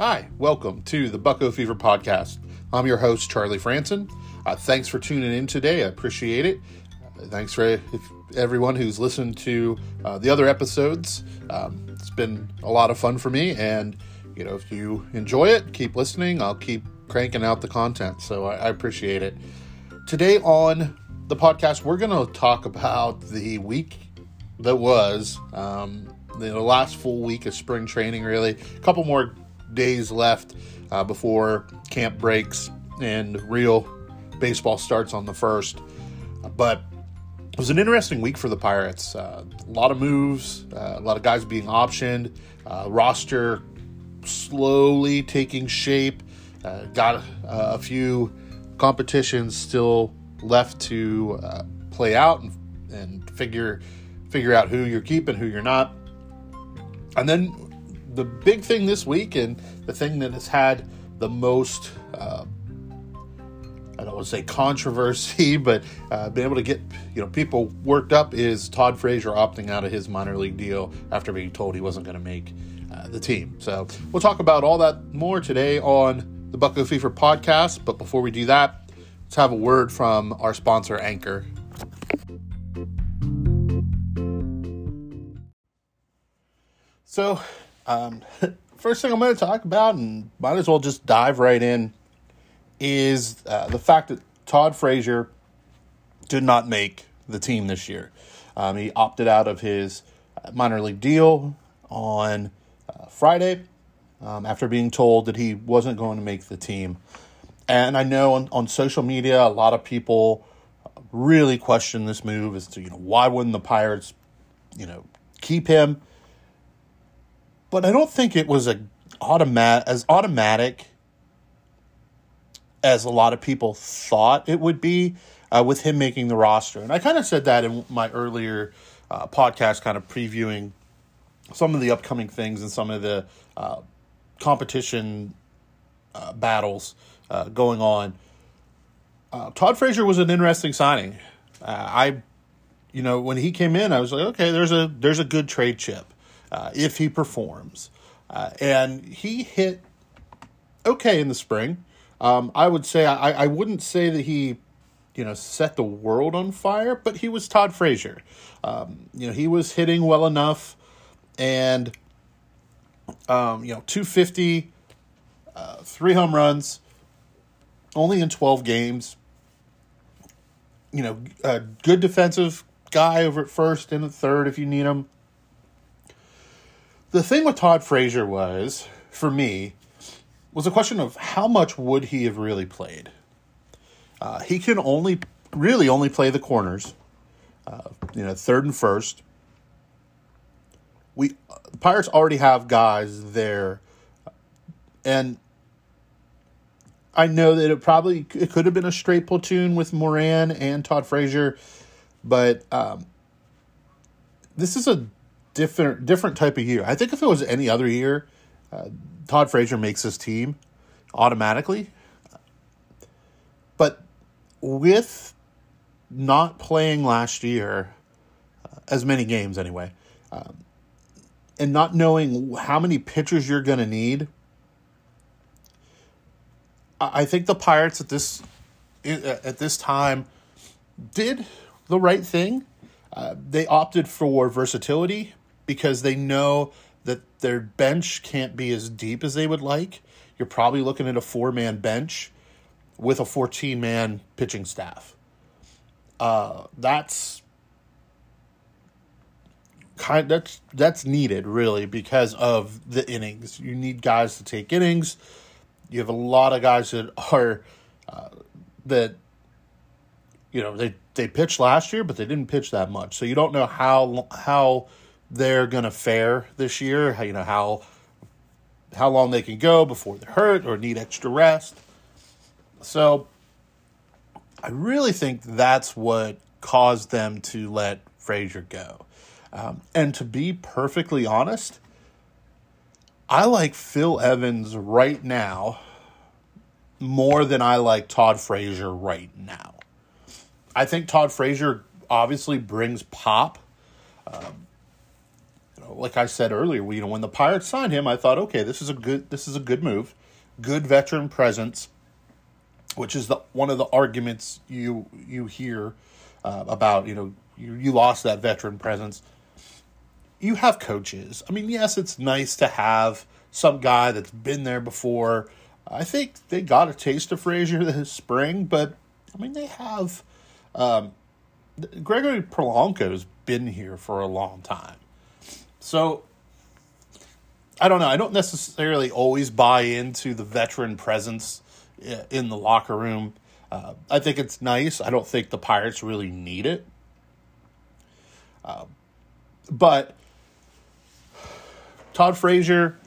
Hi, welcome to the Bucko Fever podcast. I'm your host, Charlie Franson. Uh, thanks for tuning in today. I appreciate it. Uh, thanks for if, everyone who's listened to uh, the other episodes. Um, it's been a lot of fun for me, and you know, if you enjoy it, keep listening. I'll keep cranking out the content, so I, I appreciate it. Today on the podcast, we're going to talk about the week that was um, the last full week of spring training. Really, a couple more days left uh, before camp breaks and real baseball starts on the first. But it was an interesting week for the Pirates. Uh, a lot of moves, uh, a lot of guys being optioned, uh, roster slowly taking shape. Uh, got a few competitions still left to uh, play out and, and figure figure out who you're keeping, who you're not. And then the big thing this week and the thing that has had the most uh, I don't want to say controversy, but uh, being able to get you know people worked up is Todd Frazier opting out of his minor league deal after being told he wasn't going to make uh, the team. So we'll talk about all that more today on the Bucko Fever podcast. But before we do that, let's have a word from our sponsor, Anchor. So um, first thing I'm going to talk about, and might as well just dive right in, is uh, the fact that Todd Frazier did not make the team this year. Um, he opted out of his uh, minor league deal on uh, Friday um, after being told that he wasn't going to make the team. And I know on, on social media, a lot of people really question this move as to, you know, why wouldn't the Pirates, you know, keep him? But I don't think it was a automat as automatic as a lot of people thought it would be uh, with him making the roster. And I kind of said that in my earlier uh, podcast, kind of previewing some of the upcoming things and some of the uh, competition uh, battles uh, going on. Uh, Todd Frazier was an interesting signing. I, you know, when he came in, I was like, okay, there's a there's a good trade chip uh, if he performs. Uh, and he hit okay in the spring. Um, I would say I, I wouldn't say that he, you know, set the world on fire, but he was Todd Frazier. Um, you know, he was hitting well enough, and um, you know, two fifty, uh, three home runs, only in twelve games. You know, a good defensive guy over at first and at third if you need him the thing with Todd Frazier was, for me, was a question of how much would he have really played. Uh, he can only really only play the corners, uh, you know, third and first. We Pirates already have guys there, and I know that it probably it could have been a straight platoon with Moran and Todd Frazier, but um, this is a different different type of year. I think if it was any other year, uh, Todd Frazier makes his team automatically. But with not playing last year, uh, as many games anyway, um, and not knowing how many pitchers you're going to need, I think the Pirates at this at this time did the right thing. Uh, they opted for versatility because they know that their bench can't be as deep as they would like. You're probably looking at a four man bench with a 14 man pitching staff. Uh, that's kind that's that's needed really because of the innings. You need guys to take innings. You have a lot of guys that are uh, that you know they they pitched last year, but they didn't pitch that much. So you don't know how how they're going to fare this year. How, you know how how long they can go before they're hurt or need extra rest. So I really think that's what caused them to let Frazier go. Um, and to be perfectly honest, I like Phil Evans right now more than I like Todd Frazier right now. I think Todd Frazier obviously brings pop. Um, like I said earlier, you know, when the Pirates signed him, I thought, okay, this is a good this is a good move, good veteran presence, which is the one of the arguments you you hear uh, about. You know, you you lost that veteran presence. You have coaches. I mean, yes, it's nice to have some guy that's been there before. I think they got a taste of Frazier this spring, but I mean, they have. Um, Gregory Polanco's been here for a long time. So I don't know. I don't necessarily always buy into the veteran presence in the locker room. Uh, I think it's nice. I don't think the Pirates really need it. Uh, but Todd Frazier,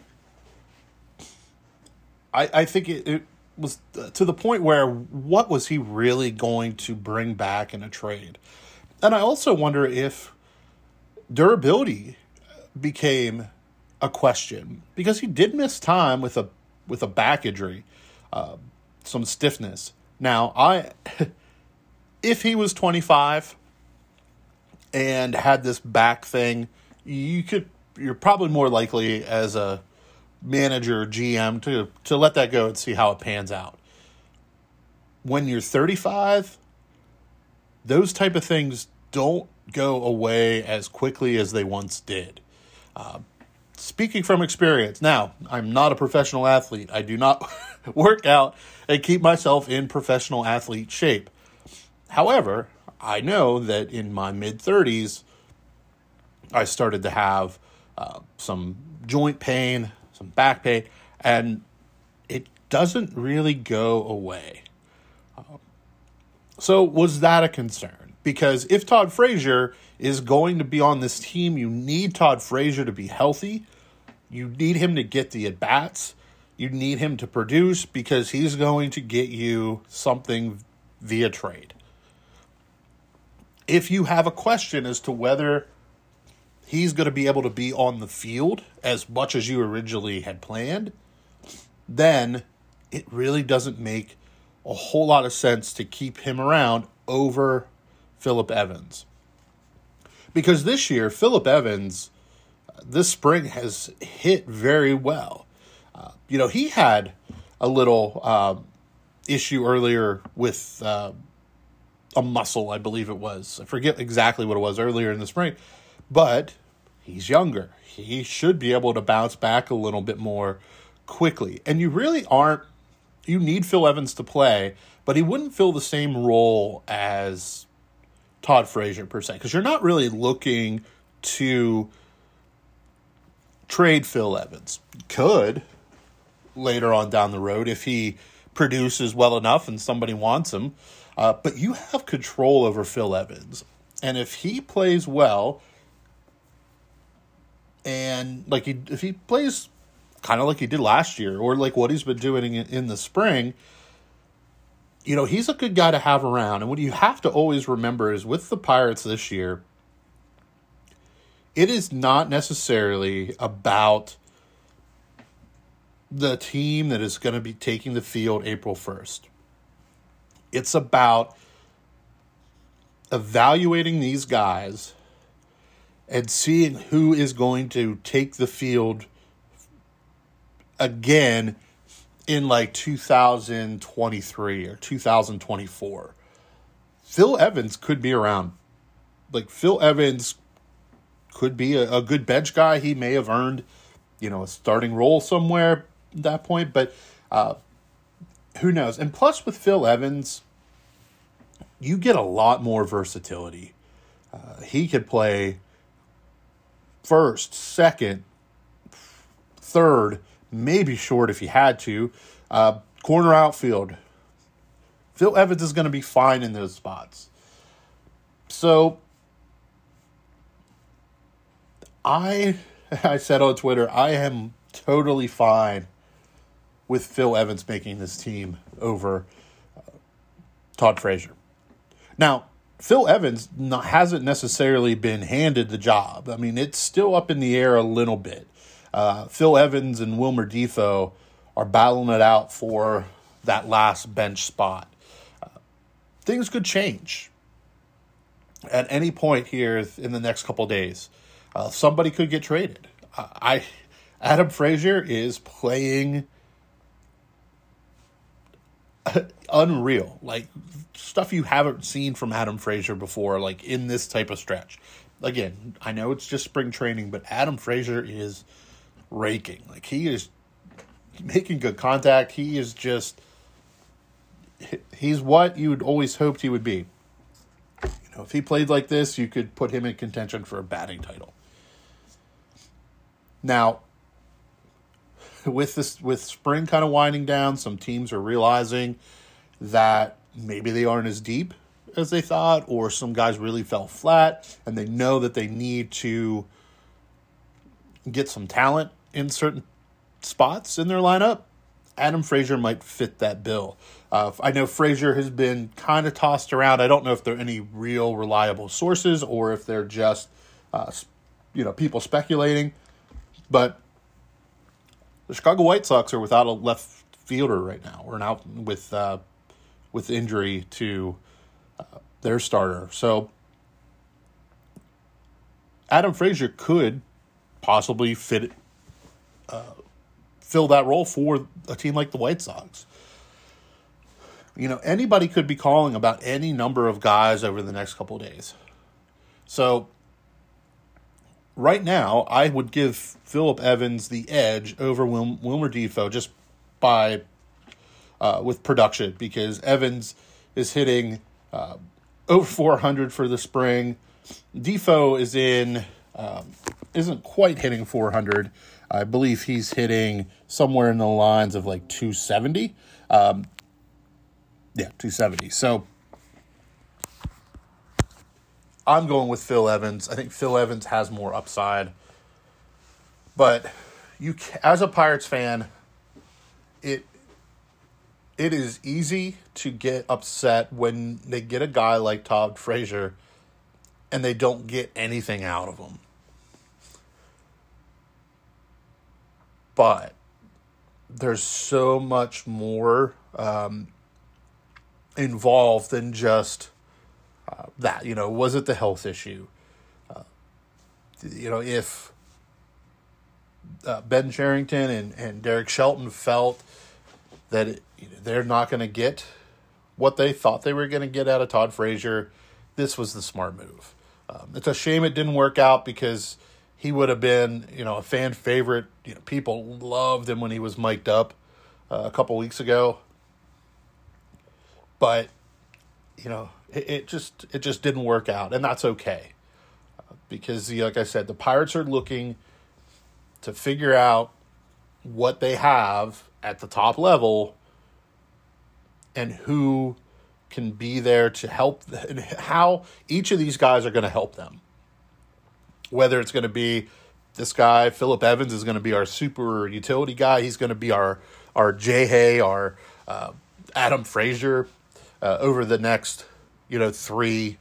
I, I think it, it was to the point where what was he really going to bring back in a trade? And I also wonder if durability became a question because he did miss time with a with a back injury, uh, some stiffness. Now, I if he was 25 and had this back thing, you could you're probably more likely as a manager GM to to let that go and see how it pans out. When you're 35, those type of things don't go away as quickly as they once did. Uh, speaking from experience, now I'm not a professional athlete. I do not work out and keep myself in professional athlete shape. However, I know that in my mid 30s, I started to have uh, some joint pain, some back pain, and it doesn't really go away. Um, so, was that a concern? because if Todd Frazier is going to be on this team, you need Todd Frazier to be healthy. You need him to get the at bats. You need him to produce because he's going to get you something via trade. If you have a question as to whether he's going to be able to be on the field as much as you originally had planned, then it really doesn't make a whole lot of sense to keep him around over Philip Evans. Because this year, Philip Evans, this spring, has hit very well. Uh, you know, he had a little uh, issue earlier with uh, a muscle, I believe it was. I forget exactly what it was earlier in the spring, but he's younger. He should be able to bounce back a little bit more quickly. And you really aren't, you need Phil Evans to play, but he wouldn't fill the same role as Todd Frazier per se, because you're not really looking to trade Phil Evans. Could later on down the road if he produces well enough and somebody wants him. Uh, but you have control over Phil Evans. And if he plays well, and like he, if he plays kind of like he did last year, or like what he's been doing in, in the spring, you know, he's a good guy to have around. And what you have to always remember is with the Pirates this year, it is not necessarily about the team that is going to be taking the field April 1st. It's about evaluating these guys and seeing who is going to take the field again in like 2023 or 2024. Phil Evans could be around. Like Phil Evans could be a, a, good bench guy. He may have earned, you know, a starting role somewhere at that point, but uh, who knows? And plus, with Phil Evans, you get a lot more versatility. Uh, he could play first, second, third maybe short if he had to. Uh, corner outfield. Phil Evans is going to be fine in those spots. So I I said on Twitter, I am totally fine with Phil Evans making this team over uh, Todd Frazier. Now, Phil Evans not, hasn't necessarily been handed the job. I mean, it's still up in the air a little bit. Uh, Phil Evans and Wilmer Difo are battling it out for that last bench spot. Uh, things could change at any point here in the next couple days. Uh, somebody could get traded. I Adam Frazier is playing unreal, like stuff you haven't seen from Adam Frazier before, like in this type of stretch. Again, I know it's just spring training, but Adam Frazier is raking. Like he is making good contact. He is just he's what you'd always hoped he would be. You know, if he played like this, you could put him in contention for a batting title. Now, with this with spring kind of winding down, some teams are realizing that maybe they aren't as deep as they thought, or some guys really fell flat, and they know that they need to get some talent in certain spots in their lineup. Adam Frazier might fit that bill. Uh, I know Frazier has been kind of tossed around. I don't know if there are any real reliable sources or if they're just, uh, you know, people speculating. But the Chicago White Sox are without a left fielder right now, or out with uh, with injury to uh, their starter. So Adam Frazier could possibly fit uh, fill that role for a team like the White Sox. You know, anybody could be calling about any number of guys over the next couple days. So right now, I would give Philip Evans the edge over Wil- Wilmer Difo just by uh, with production because Evans is hitting uh, over 400 for the spring. Difo is in um, isn't quite hitting 400. I believe he's hitting somewhere in the lines of like 270. Um, yeah, 270. So I'm going with Phil Evans. I think Phil Evans has more upside. But you as a Pirates fan, it it is easy to get upset when they get a guy like Todd Frazier and they don't get anything out of him. But there's so much more um, involved than just uh, that. You know, was it the health issue? Uh, you know, if uh, Ben Cherington and, and Derek Shelton felt that it, you know, they're not going to get what they thought they were going to get out of Todd Frazier, this was the smart move. Um, it's a shame it didn't work out because he would have been, you know, a fan favorite. You know, people loved him when he was mic'd up uh, a couple weeks ago. But you know, it, it just it just didn't work out, and that's okay. Because, like I said, the Pirates are looking to figure out what they have at the top level and who can be there to help and how each of these guys are going to help them whether it's going to be this guy Philip evans is going to be our super utility guy he's going to be our our jay hay our uh, adam frazier uh, over the next you know three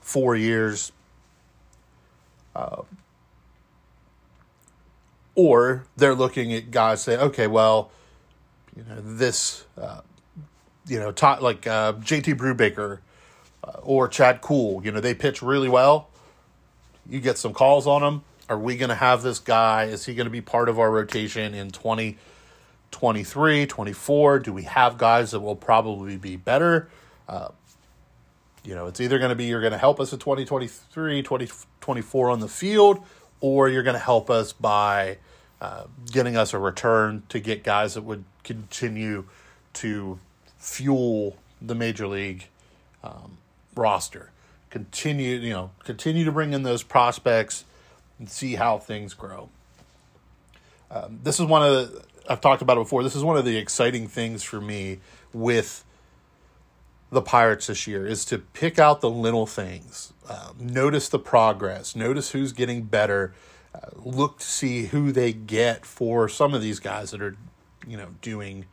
four years uh, or they're looking at guys saying, okay, well, you know, this, uh, you know, top, like uh, JT Brubaker uh, or Chad Kuhl. you know, they pitch really well. You get some calls on him. Are we going to have this guy? Is he going to be part of our rotation in 2023, 24? Do we have guys that will probably be better? Uh, you know, it's either going to be you're going to help us in 2023, 2024 on the field, or you're going to help us by uh, getting us a return to get guys that would continue to fuel the major league um, roster. Continue, you know, continue to bring in those prospects and see how things grow. Um, this is one of the I've talked about it before. This is one of the exciting things for me with the Pirates this year is to pick out the little things, uh, notice the progress, notice who's getting better, uh, look to see who they get for some of these guys that are, you know, doing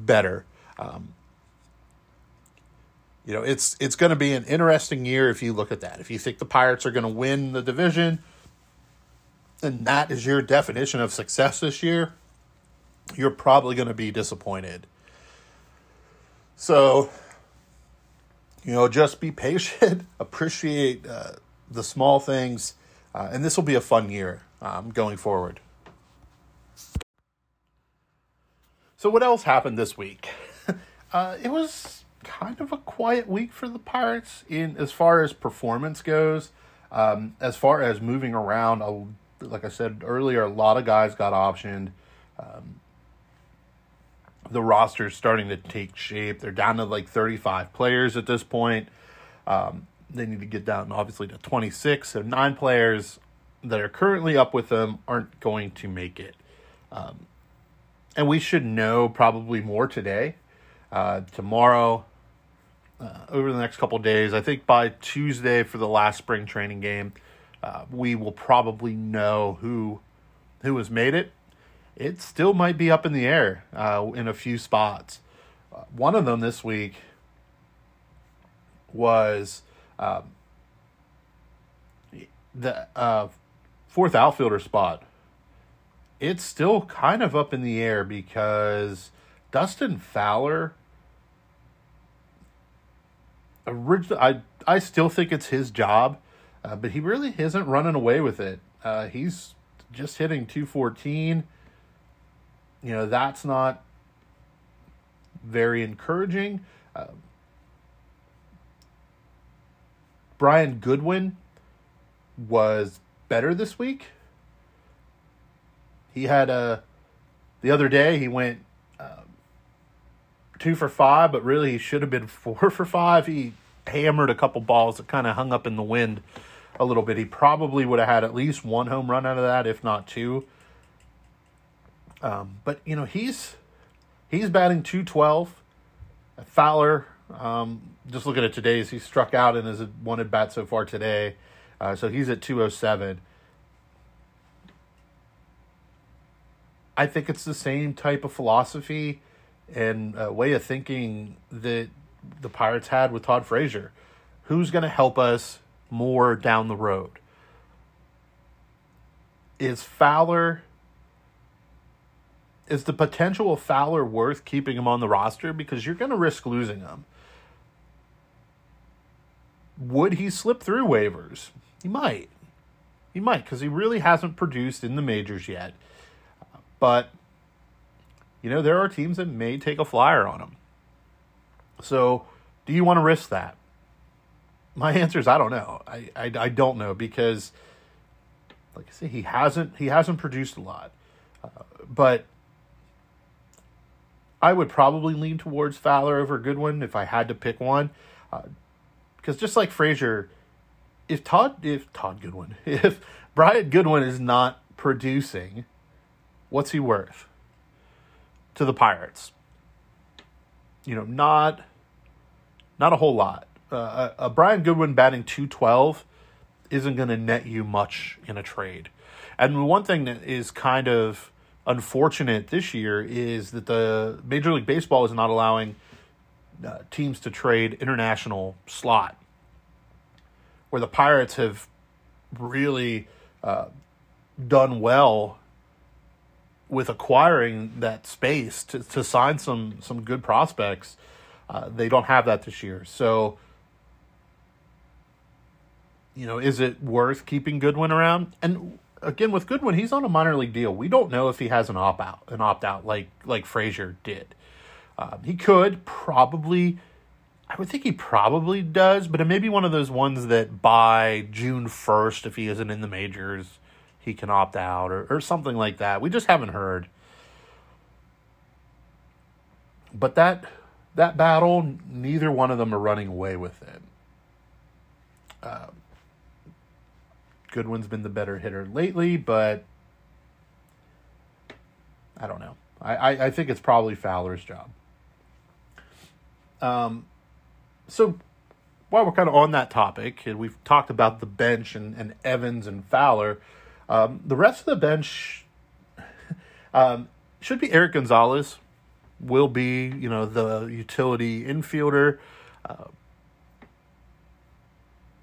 better. Um, you know, it's it's going to be an interesting year if you look at that. If you think the Pirates are going to win the division, and that is your definition of success this year, you're probably going to be disappointed. So, you know, just be patient, appreciate uh, the small things. uh, and this will be a fun year um, going forward. So, what else happened this week? uh, it was kind of a quiet week for the Pirates in as far as performance goes. Um, as far as moving around, like I said earlier, a lot of guys got optioned. Um, the roster's starting to take shape. They're down to like 35 players at this point. Um, they need to get down, obviously, to 26. So, nine players that are currently up with them aren't going to make it. Um, and we should know probably more today, uh, tomorrow, uh, over the next couple days. I think by Tuesday for the last spring training game, uh, we will probably know who who has made it. It still might be up in the air uh, in a few spots. Uh, one of them this week was um, the uh, fourth outfielder spot. It's still kind of up in the air because Dustin Fowler. Originally, I I still think it's his job, uh, but he really isn't running away with it. Uh, he's just hitting two fourteen. You know that's not very encouraging. Uh, Brian Goodwin was better this week. He had a the other day he went two for five, but really he should have been four for five. He hammered a couple balls that kind of hung up in the wind a little bit. He probably would have had at least one home run out of that, if not two. Um, but you know he's he's batting two twelve. Fowler, um, just looking at today's, he struck out in his one at bat so far today. Uh, so he's at 207. I think it's the same type of philosophy and uh, way of thinking that the Pirates had with Todd Frazier. Who's going to help us more down the road? Is Fowler is the potential of Fowler worth keeping him on the roster because you're going to risk losing him? Would he slip through waivers? He might. He might because he really hasn't produced in the majors yet. But, you know, there are teams that may take a flyer on him. So, do you want to risk that? My answer is I don't know. I, I, I don't know because, like I say, he hasn't he hasn't produced a lot. Uh, but I would probably lean towards Fowler over Goodwin if I had to pick one. Because uh, just like Frazier, if Todd if Todd Goodwin if Brian Goodwin is not producing, what's he worth to the Pirates? You know, not not a whole lot. Uh, a, Brian Goodwin batting two twelve isn't going to net you much in a trade. And one thing that is kind of unfortunate this year is that the Major League Baseball is not allowing uh, teams to trade international slot where the Pirates have really uh, done well with acquiring that space to, to sign some some good prospects. Uh, they don't have that this year, so you know, is it worth keeping Goodwin around? And again, with Goodwin, he's on a minor league deal. We don't know if he has an opt out, an opt out like like Frazier did. Uh, he could probably I would think he probably does, but it may be one of those ones that by June 1st, if he isn't in the majors, he can opt out or, or something like that. We just haven't heard. But that that battle, neither one of them are running away with it. Uh, Goodwin's been the better hitter lately, but I don't know. I, I, I think it's probably Fowler's job. Um, so while we're kind of on that topic, and we've talked about the bench and, and Evans and Fowler, um, the rest of the bench um, should be Erik Gonzalez, will be, you know, the utility infielder. Uh,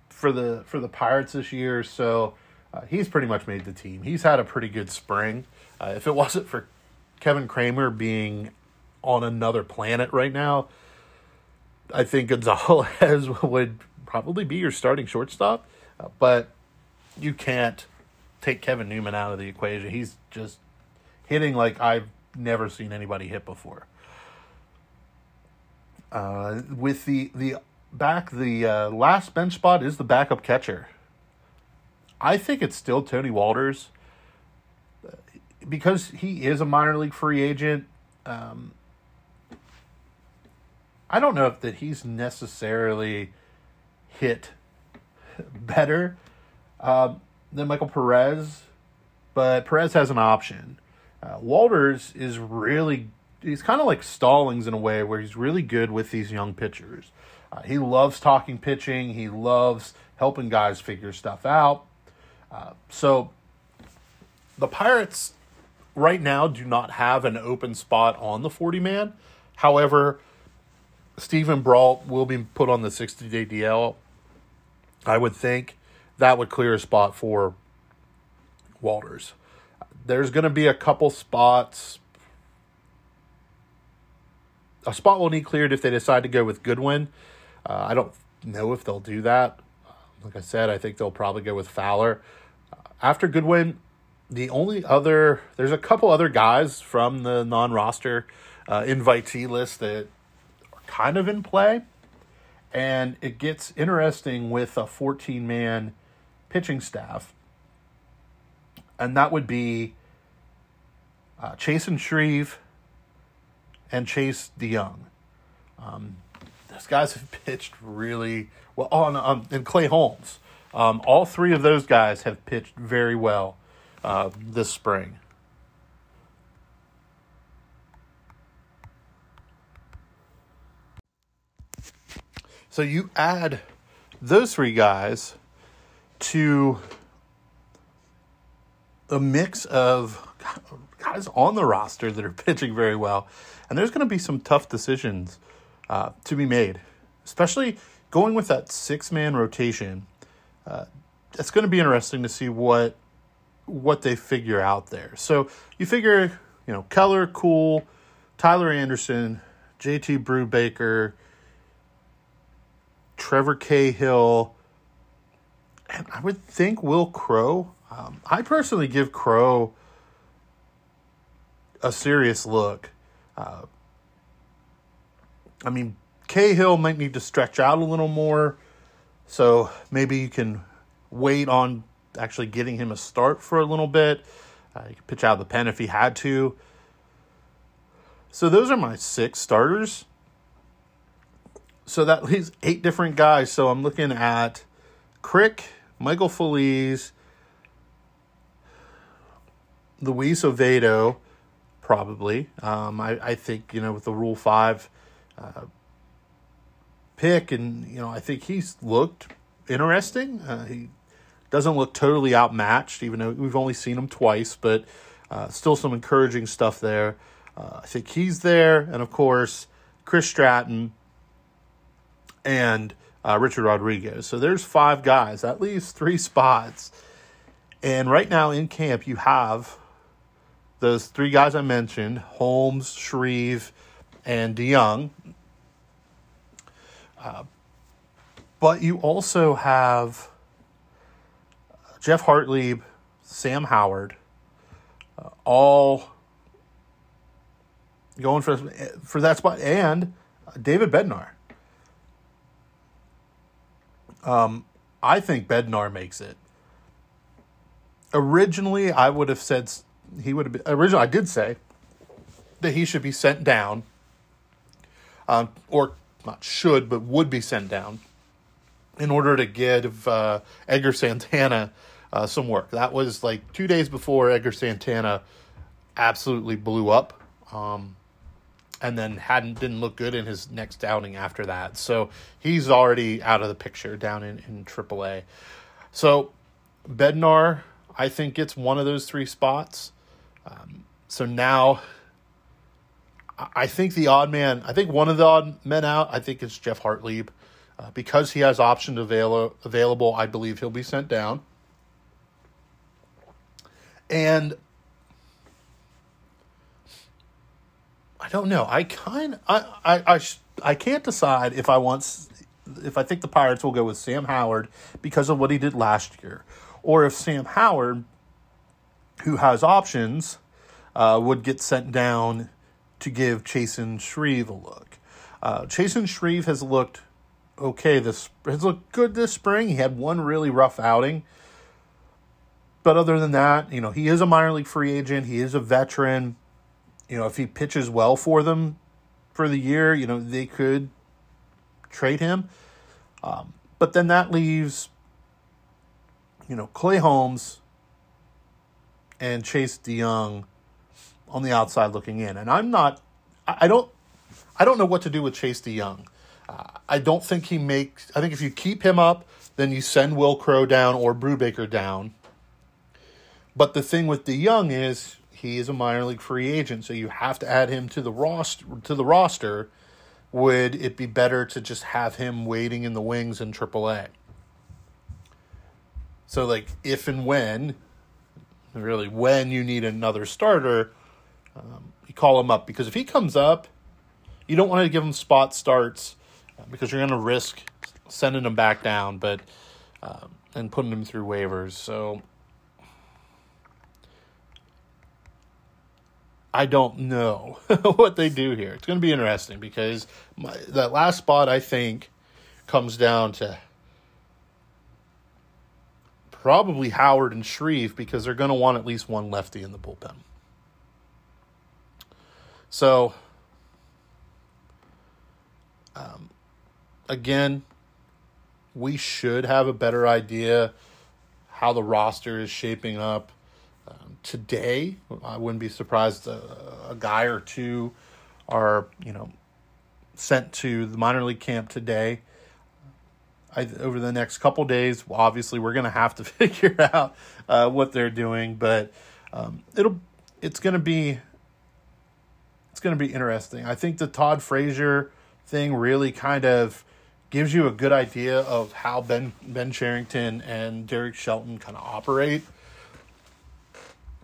for the for the Pirates this year, so uh, he's pretty much made the team. He's had a pretty good spring. Uh, if it wasn't for Kevin Kramer being on another planet right now, I think Gonzalez would probably be your starting shortstop. Uh, but you can't take Kevin Newman out of the equation. He's just hitting like I've never seen anybody hit before. Uh, with the the back, the uh, last bench spot is the backup catcher. I think it's still Tony Wolters because he is a minor league free agent. Um, I don't know if that he's necessarily hit better uh, than Michael Perez, but Perez has an option. Uh, Wolters is really he's kind of like Stallings in a way where he's really good with these young pitchers. Uh, he loves talking pitching. He loves helping guys figure stuff out. Uh, so the Pirates right now do not have an open spot on the 40 man. However, Steven Brault will be put on the 60 day DL. I would think that would clear a spot for Wolters. There's going to be a couple spots. A spot will need cleared if they decide to go with Goodwin. Uh, I don't know if they'll do that. Like I said, I think they'll probably go with Fowler. After Goodwin, the only other there's a couple other guys from the non-roster uh, invitee list that are kind of in play, and it gets interesting with a 14 man pitching staff, and that would be uh, and Shreve and Chase De Jong. Um, those guys have pitched really well. Oh, um, and Clay Holmes, um, all three of those guys have pitched very well uh, this spring. So you add those three guys to a mix of guys on the roster that are pitching very well, and there's going to be some tough decisions uh, to be made, especially going with that six man rotation. Uh, it's going to be interesting to see what what they figure out there. So you figure, you know, Keller, Kuhl, Tyler Anderson, JT Brubaker, Trevor Cahill, and I would think Will Crowe. Um, I personally give Crowe a serious look. Uh, I mean, Cahill might need to stretch out a little more, so maybe you can wait on actually getting him a start for a little bit. Uh, he could pitch out the pen if he had to. So those are my six starters. So that leaves eight different guys. So I'm looking at Crick, Michael Feliz, Luis Oviedo, probably. Um, I, I think, you know, with the Rule 5 uh, pick, and, you know, I think he's looked interesting. Uh, he doesn't look totally outmatched, even though we've only seen him twice, but uh, still some encouraging stuff there. Uh, I think he's there, and of course, Chris Stratton and uh, Richard Rodriguez. So there's five guys, at least three spots. And right now in camp, you have those three guys I mentioned Holmes, Shreve, and De Jong. Uh, but you also have Jeff Hartlieb, Sam Howard, uh, all going for for that spot, and David Bednar. Um, I think Bednar makes it. Originally, I would have said he would have been. Originally, I did say that he should be sent down, um, or not should, but would be sent down in order to give uh, Edgar Santana uh, some work. That was like two days before Edgar Santana absolutely blew up. Um, and then hadn't didn't look good in his next outing after that. So he's already out of the picture down in, in AAA. So Bednar, I think, gets one of those three spots. Um, so now I think the odd man, I think one of the odd men out, I think it's Jeff Hartlieb. Uh, because he has options avail- available, I believe he'll be sent down. And I don't know. I kind I I I, I can't decide if I want if I think the Pirates will go with Sam Howard because of what he did last year, or if Sam Howard, who has options, uh, would get sent down to give Chasen Shreve a look. Uh, Chasen Shreve has looked okay. This has looked good this spring. He had one really rough outing, but other than that, you know, he is a minor league free agent. He is a veteran. You know, if he pitches well for them for the year, you know, they could trade him. Um, but then that leaves, you know, Clay Holmes and Chase De Jong on the outside looking in. And I'm not, I don't, I don't know what to do with Chase De Jong. Uh, I don't think he makes, I think if you keep him up, then you send Will Crowe down or Brubaker down. But the thing with De Jong is he is a minor league free agent, so you have to add him to the roster to the roster. Would it be better to just have him waiting in the wings in AAA? So like if and when really when you need another starter, um, you call him up because if he comes up, you don't want to give him spot starts uh, because you're going to risk sending him back down, but um, and putting him through waivers. So I don't know what they do here. It's going to be interesting because my, that last spot I think comes down to probably Howard and Shreve because they're going to want at least one lefty in the bullpen. So, um, again, we should have a better idea how the roster is shaping up um, today. I wouldn't be surprised a, a guy or two are, you know, sent to the minor league camp today I, over the next couple days. Obviously, we're going to have to figure out uh, what they're doing, but um, it'll it's going to be it's going to be interesting. I think the Todd Frazier thing really kind of gives you a good idea of how Ben Ben Cherington and Derek Shelton kind of operate.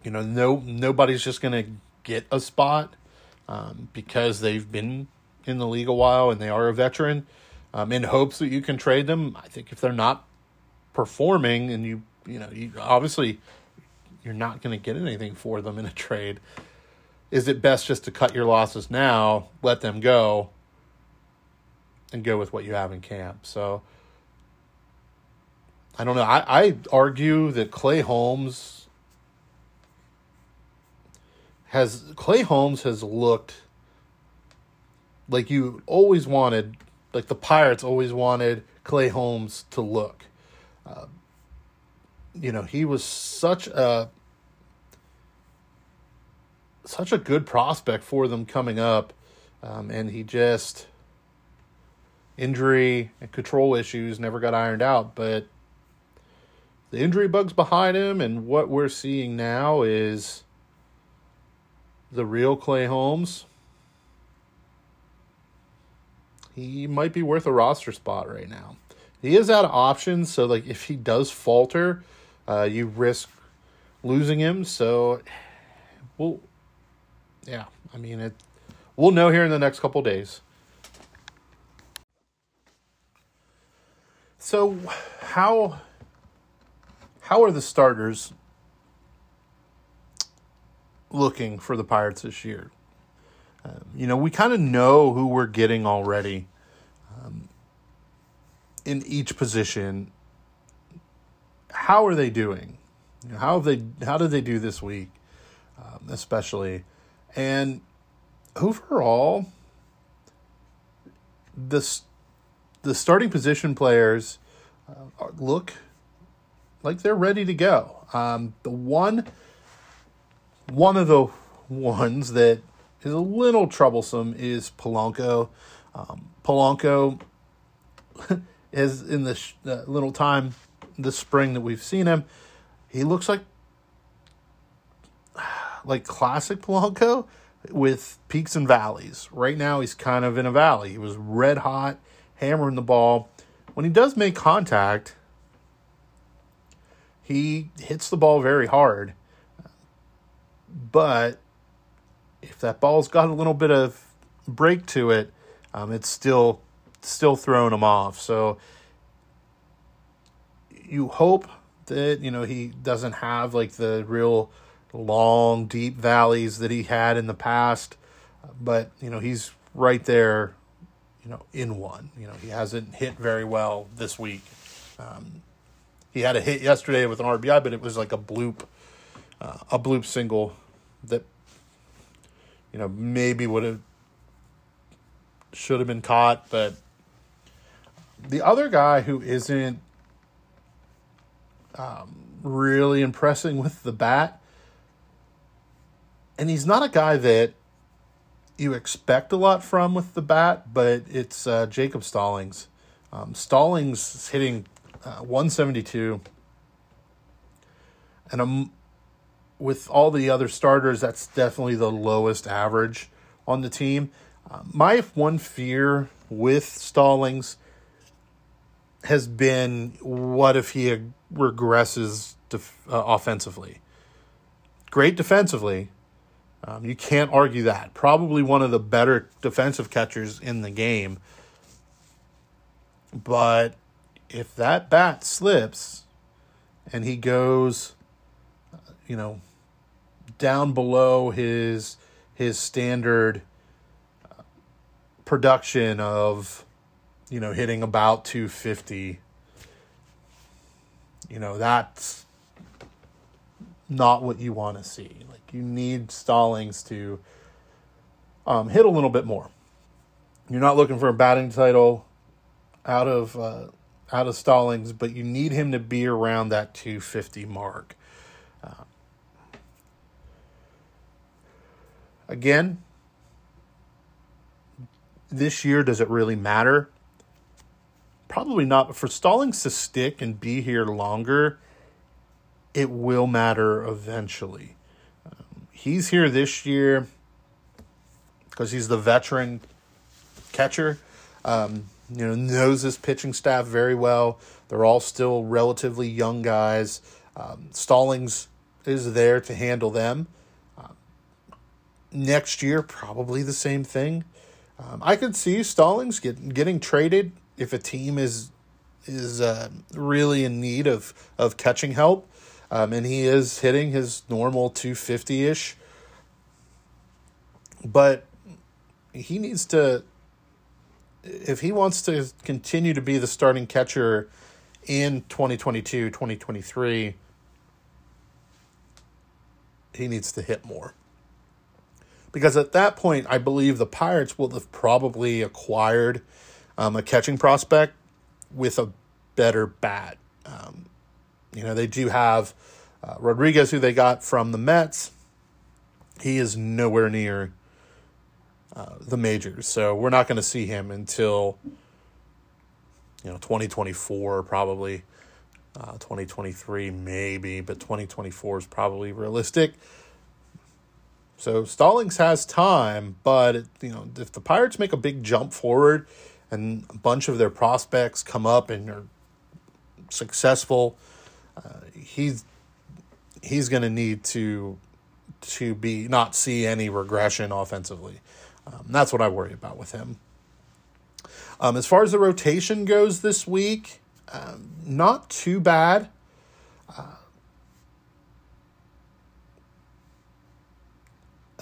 You know, no nobody's just going to get a spot um, because they've been in the league a while and they are a veteran um, in hopes that you can trade them. I think if they're not performing and you, you know, you obviously you're not going to get anything for them in a trade. Is it best just to cut your losses now, let them go, and go with what you have in camp? So I don't know. I, I argue that Clay Holmes has Clay Holmes has looked like you always wanted like the Pirates always wanted Clay Holmes to look. Uh, you know, he was such a such a good prospect for them coming up, um, and he just injury and control issues never got ironed out. But the injury bugs behind him, and what we're seeing now is the real Clay Holmes he might be worth a roster spot right now. He is out of options, so like if he does falter, uh, you risk losing him. So, we'll, yeah, I mean it. We'll know here in the next couple days. So, how how are the starters looking for the Pirates this year? Um, you know, we kind of know who we're getting already um, in each position. How are they doing? how have they? How did they do this week, um, especially? And overall, this the starting position players uh, look like they're ready to go. Um, the one one of the ones that is a little troublesome is Polanco. Um, Polanco is in this uh, little time this spring that we've seen him. He looks like like classic Polanco with peaks and valleys. Right now, he's kind of in a valley. He was red hot, hammering the ball. When he does make contact, he hits the ball very hard. But if that ball's got a little bit of break to it, um, it's still still throwing him off. So you hope that You know, he doesn't have like the real long, deep valleys that he had in the past, but you know, he's right there. You know, in one. You know, he hasn't hit very well this week. Um, he had a hit yesterday with an RBI, but it was like a bloop, uh, a bloop single that you know maybe would have should have been caught, but the other guy who isn't um, really impressing with the bat, and he's not a guy that you expect a lot from with the bat, but it's uh, Jacob Stallings. Um, Stallings is hitting uh, 172, and I'm, with all the other starters, that's definitely the lowest average on the team. Uh, my one fear with Stallings has been what if he regresses def- uh, offensively? Great defensively. Um, you can't argue that. Probably one of the better defensive catchers in the game. But if that bat slips and he goes, you know, down below his his standard uh, production of you know, hitting about 250. You know, that's not what you want to see. Like, you need Stallings to um, hit a little bit more. You're not looking for a batting title out of uh, out of Stallings, but you need him to be around that 250 mark. Again, this year, does it really matter? probably not. But for Stallings to stick and be here longer, it will matter eventually. Um, he's here this year because he's the veteran catcher. Um, you know, knows his pitching staff very well. They're all still relatively young guys. Um, Stallings is there to handle them. Next year, probably the same thing. Um, I could see Stallings get, getting traded if a team is is uh, really in need of of catching help, um, and he is hitting his normal two fifty ish, but he needs to if he wants to continue to be the starting catcher in 2022 2023 he needs to hit more because at that point i believe the pirates will have probably acquired um, a catching prospect with a better bat. Um, you know, they do have uh, Rodriguez, who they got from the Mets. He is nowhere near uh, the majors, so we're not going to see him until you know 2024 probably. Uh, 2023 maybe, but 2024 is probably realistic. So Stallings has time, but you know if the Pirates make a big jump forward and a bunch of their prospects come up and are successful, uh, he's he's going to need to to be not see any regression offensively. Um, that's what I worry about with him. Um, as far as the rotation goes this week, um, not too bad. Uh,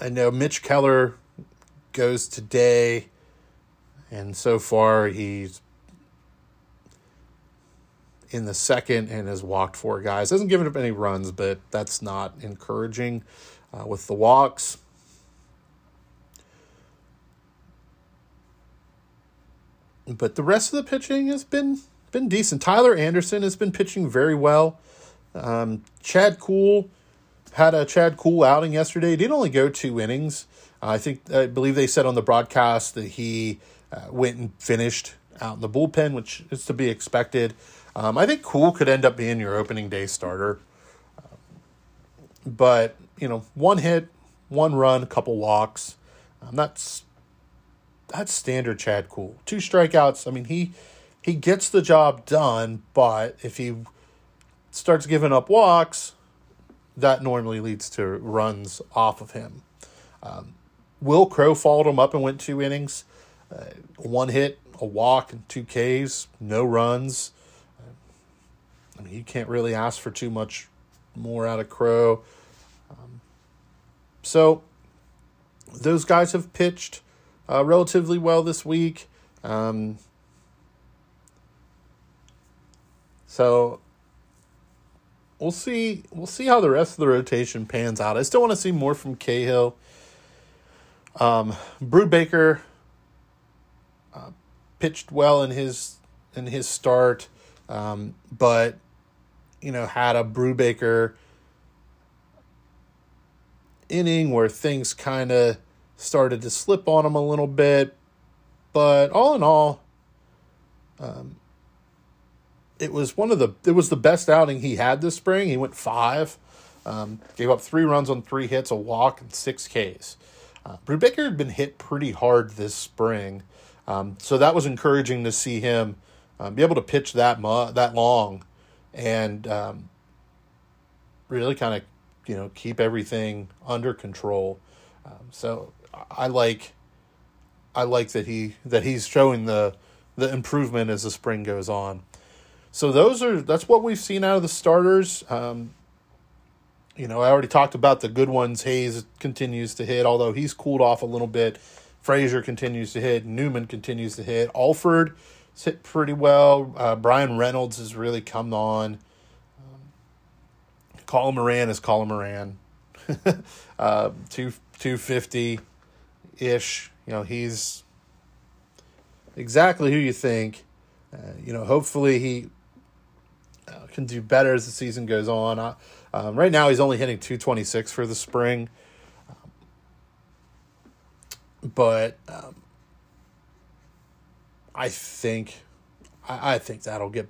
I know Mitch Keller goes today. And so far, he's in the second and has walked four guys. Hasn't given up any runs, but that's not encouraging uh, with the walks. But the rest of the pitching has been been decent. Tyler Anderson has been pitching very well. Um, Chad Kuhl had a Chad Kuhl outing yesterday. He did only go two innings. Uh, I think I believe they said on the broadcast that he uh, went and finished out in the bullpen, which is to be expected. Um, I think Kuhl could end up being your opening day starter. But, you know, one hit, one run, a couple walks. Um, that's that's standard Chad Kuhl. Two strikeouts. I mean, he he gets the job done, but if he starts giving up walks, that normally leads to runs off of him. Um, Wil Crowe followed him up and went two innings. Uh, one hit, a walk, and two Ks, no runs. I mean, you can't really ask for too much more out of Crowe. Um, so those guys have pitched uh, relatively well this week. Um, so we'll see. We'll see how the rest of the rotation pans out. I still want to see more from Cahill. Um, Brubaker uh, pitched well in his in his start, um, but you know had a Brubaker inning where things kind of started to slip on him a little bit. But all in all, um, it was one of the it was the best outing he had this spring. He went five, um, gave up three runs on three hits, a walk, and six Ks. Uh, Brubaker had been hit pretty hard this spring, um, so that was encouraging to see him um, be able to pitch that mu- that long, and um, really kind of you know keep everything under control. Um, so I like I like that he that he's showing the the improvement as the spring goes on. So those are that's what we've seen out of the starters. Um, you know, I already talked about the good ones. Hayes continues to hit, although he's cooled off a little bit. Frazier continues to hit. Newman continues to hit. Alford hit pretty well. Uh, Bryan Reynolds has really come on. Um, Colin Moran is Colin Moran. uh, two two fifty ish. You know, he's exactly who you think. Uh, you know, hopefully he can do better as the season goes on. Uh, um, right now, he's only hitting 226 for the spring. Um, but um, I think I, I, think that'll get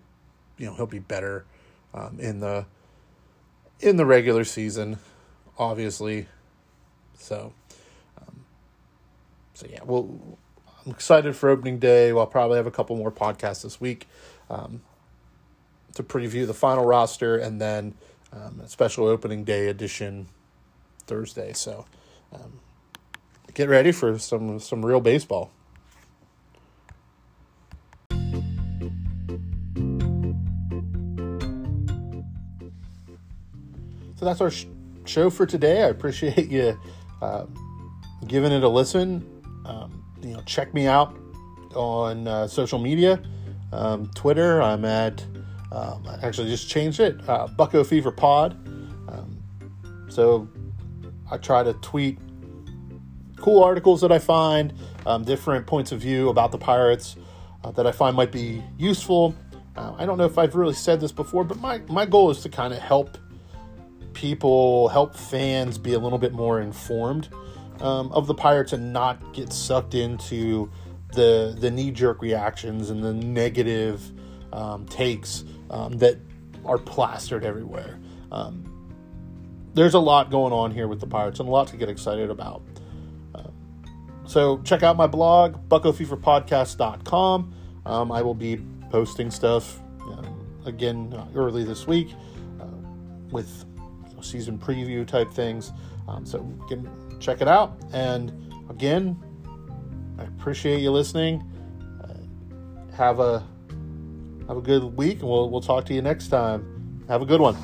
you know he'll be better um, in the in the regular season, obviously. So, um, so yeah, well, I'm excited for opening day. We'll probably have a couple more podcasts this week. Um, to preview the final roster and then um, a special opening day edition Thursday. So um, get ready for some some real baseball. So that's our sh- show for today. I appreciate you uh, giving it a listen. Um, you know, check me out on uh, social media. Um, Twitter, I'm at um, I actually just changed it, uh, Bucko Fever Pod. Um, so I try to tweet cool articles that I find, um, different points of view about the Pirates uh, that I find might be useful. Uh, I don't know if I've really said this before, but my, my goal is to kind of help people, help fans be a little bit more informed um, of the Pirates and not get sucked into the the knee jerk reactions and the negative um, takes um, that are plastered everywhere. Um, there's a lot going on here with the Pirates and a lot to get excited about. Uh, so check out my blog, buckofeverpodcast.com. Um, I will be posting stuff uh, again early this week uh, with season preview type things. Um, so you can check it out. And again, I appreciate you listening. Uh, have a have a good week, and we'll, we'll talk to you next time. Have a good one.